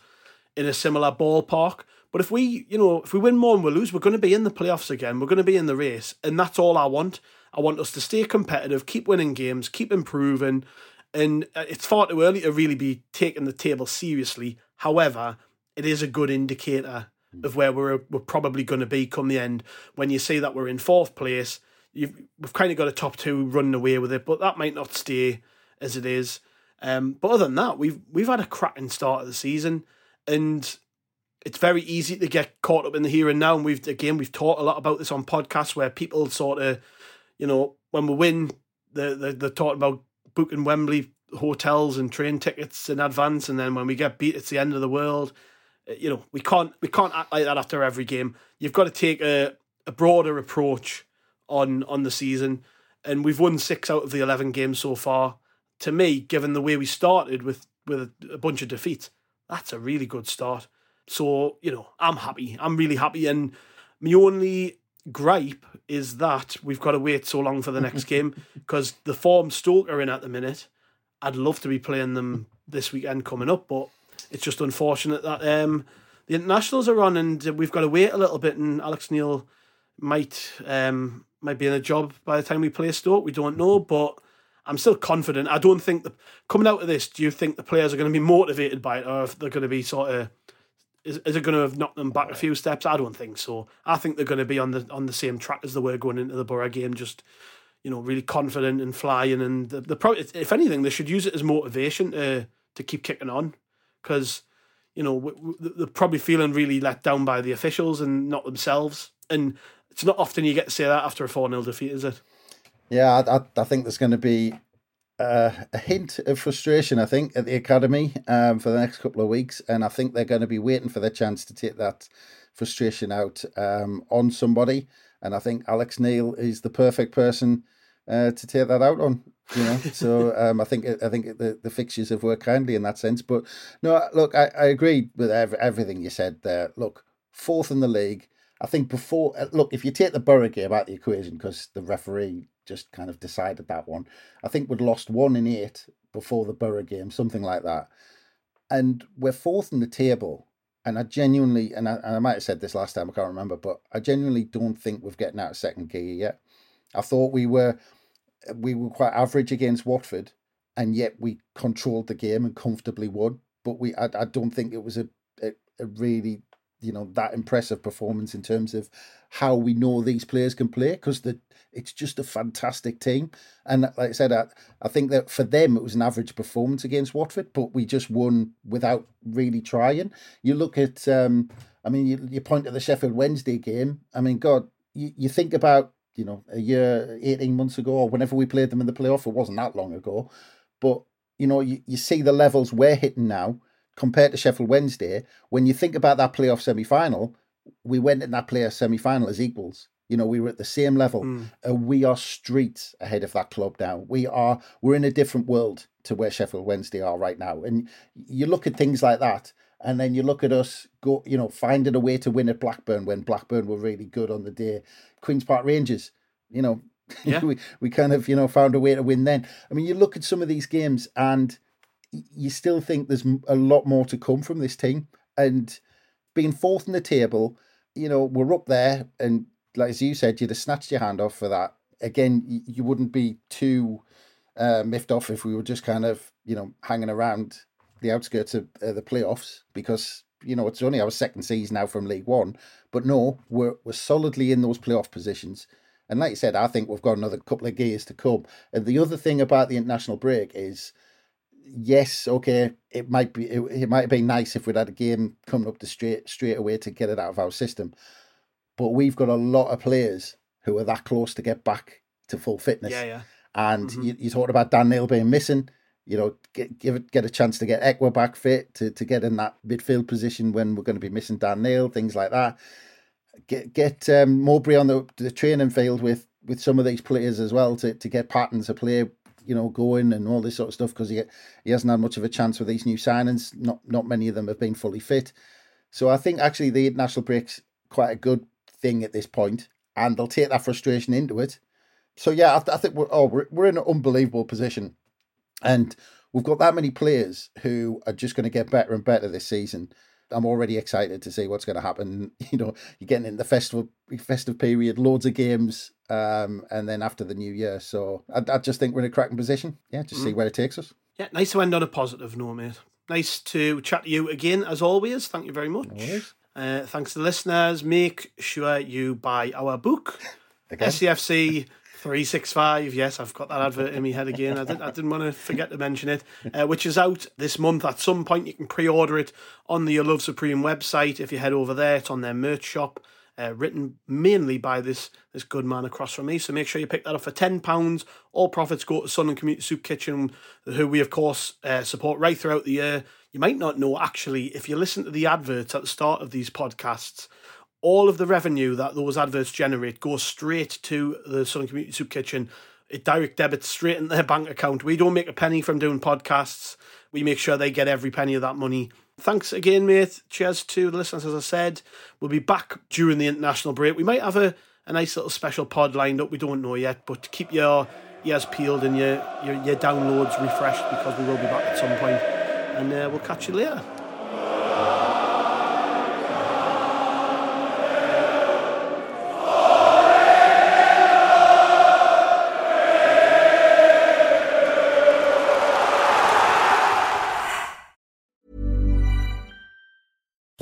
in a similar ballpark. But if we, you know, if we win more and we lose, we're going to be in the playoffs again. We're going to be in the race, and that's all I want. I want us to stay competitive, keep winning games, keep improving, and uh, it's far too early to really be taking the table seriously. However, it is a good indicator of where we're we're probably going to be come the end. When you see that we're in fourth place, you've we've kind of got a top two running away with it, but that might not stay as it is. Um, but other than that, we've we've had a cracking start of the season, and it's very easy to get caught up in the here and now. And we've again we've talked a lot about this on podcasts where people sort of, you know, when we win, they're, they're, they're talking about booking Wembley hotels and train tickets in advance, and then when we get beat, it's the end of the world. Uh, You know, we can't we can't act like that after every game. You've got to take a, a broader approach on on the season, and we've won six out of the eleven games so far. To me, given the way we started with with a, bunch of defeats, that's a really good start. So you know, I'm happy. I'm really happy, and my only gripe is that we've got to wait so long for the next [LAUGHS] game because the form Stoke are in at the minute. I'd love to be playing them this weekend coming up, but it's just unfortunate that um, the internationals are on and we've got to wait a little bit. And Alex Neil might um, might be in a job by the time we play Stoke. We don't know, but I'm still confident. I don't think the coming out of this. Do you think the players are going to be motivated by it, or if they're going to be sort of is, is it going to have knocked them back a few steps? I don't think so. I think they're going to be on the on the same track as they were going into the Boro game, just you know, really confident and flying. And the, the pro, if anything, they should use it as motivation to to keep kicking on, because you know they're probably feeling really let down by the officials and not themselves. And it's not often you get to say that after a four 0 defeat, is it? Yeah, I, I, I think there's going to be uh, a hint of frustration, I think, at the academy um, for the next couple of weeks, and I think they're going to be waiting for their chance to take that frustration out um, on somebody. And I think Alex Neil is the perfect person uh, to take that out on. You know, [LAUGHS] so um, I think I think the, the fixtures have worked kindly in that sense. But no, look, I, I agree with every, everything you said there. Look, fourth in the league. I think before uh, look, if you take the Boro game out the equation because the referee just kind of decided that one. I think we'd lost one in eight before the Boro game, something like that. And we're fourth in the table. And I genuinely, and I, and I might have said this last time, I can't remember, but I genuinely don't think we've getting out of second gear yet. I thought we were we were quite average against Watford, and yet we controlled the game and comfortably won. But we, I, I don't think it was a, a, a really you know that impressive performance in terms of how we know these players can play because the it's just a fantastic team. And like I said I, I think that for them it was an average performance against Watford but we just won without really trying. You look at um I mean you, you point to the Sheffield Wednesday game. I mean god you, you think about you know a year 18 months ago or whenever we played them in the playoff it wasn't that long ago. But you know you, you see the levels we're hitting now compared to Sheffield Wednesday, when you think about that playoff semi final, we went in that playoff semi final as equals. You know, we were at the same level. Mm. Uh, we are streets ahead of that club now. We are we're in a different world to where Sheffield Wednesday are right now. And you look at things like that, and then you look at us go, you know, finding a way to win at Blackburn when Blackburn were really good on the day. Queens Park Rangers, you know, [LAUGHS] yeah. we we kind of you know found a way to win then. I mean, you look at some of these games and you still think there's a lot more to come from this team. And being fourth in the table, you know, we're up there. And like as you said, you'd have snatched your hand off for that. Again, you wouldn't be too uh, miffed off if we were just kind of, you know, hanging around the outskirts of uh, the playoffs because, you know, it's only our second season now from League One. But no, we're, we're solidly in those playoff positions. And like you said, I think we've got another couple of gears to come. And the other thing about the international break is yes, okay, it might be it, it might have been nice if we'd had a game coming up the straight straight away to get it out of our system. But we've got a lot of players who are that close to get back to full fitness. Yeah, yeah. And mm-hmm. you, you talked about Dan Neil being missing. You know, get give it get a chance to get Ekwah back fit to, to get in that midfield position when we're going to be missing Dan Neil, things like that. Get get um, Mowbray on the the training field with with some of these players as well to, to get patterns of play you know, going and all this sort of stuff because he he hasn't had much of a chance with these new signings. Not not many of them have been fully fit. So I think actually the international break's quite a good thing at this point, and they'll take that frustration into it. So yeah, I, th- I think we're oh we're we're in an unbelievable position, and we've got that many players who are just going to get better and better this season. I'm already excited to see what's going to happen. [LAUGHS] You know, you're getting in the festival festive period, loads of games, um, and then after the new year. So I, I just think we're in a cracking position. Yeah, just mm. see where it takes us. Yeah, nice to end on a positive note, mate. Nice to chat to you again as always. Thank you very much. Uh, thanks to the listeners. Make sure you buy our book, [LAUGHS] again? SAFC 365. Yes, I've got that advert in my head again. I didn't, I didn't want to forget to mention it, uh, which is out this month. At some point, you can pre order it on the Love Supreme website. If you head over there, it's on their merch shop. Uh, written mainly by this this good man across from me. So make sure you pick that up for ten pounds. All profits go to Sunderland Community Soup Kitchen, who we of course uh, support right throughout the year. You might not know actually if you listen to the adverts at the start of these podcasts all of the revenue that those adverts generate goes straight to the Sunderland Community Soup Kitchen. It direct debits straight in their bank account. We don't make a penny from doing podcasts. We make sure they get every penny of that money. Thanks again, mate. Cheers to the listeners. As I said, we'll be back during the international break. We might have a, a nice little special pod lined up. We don't know yet, but keep your ears peeled and your, your, your downloads refreshed because we will be back at some point. And uh, we'll catch you later.